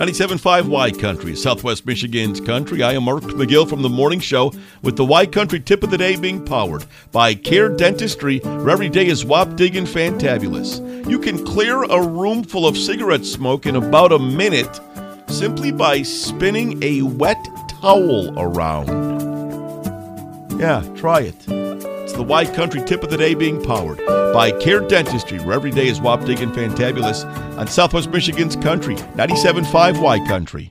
97.5 Y Country, Southwest Michigan's country. I am Mark McGill from the morning show with the Y Country tip of the day being powered by Care Dentistry, where every day is wop digging fantabulous. You can clear a room full of cigarette smoke in about a minute simply by spinning a wet towel around. Yeah, try it. The Y Country tip of the day being powered by Care Dentistry, where every day is wop digging fantabulous on Southwest Michigan's country, 97.5 Y Country.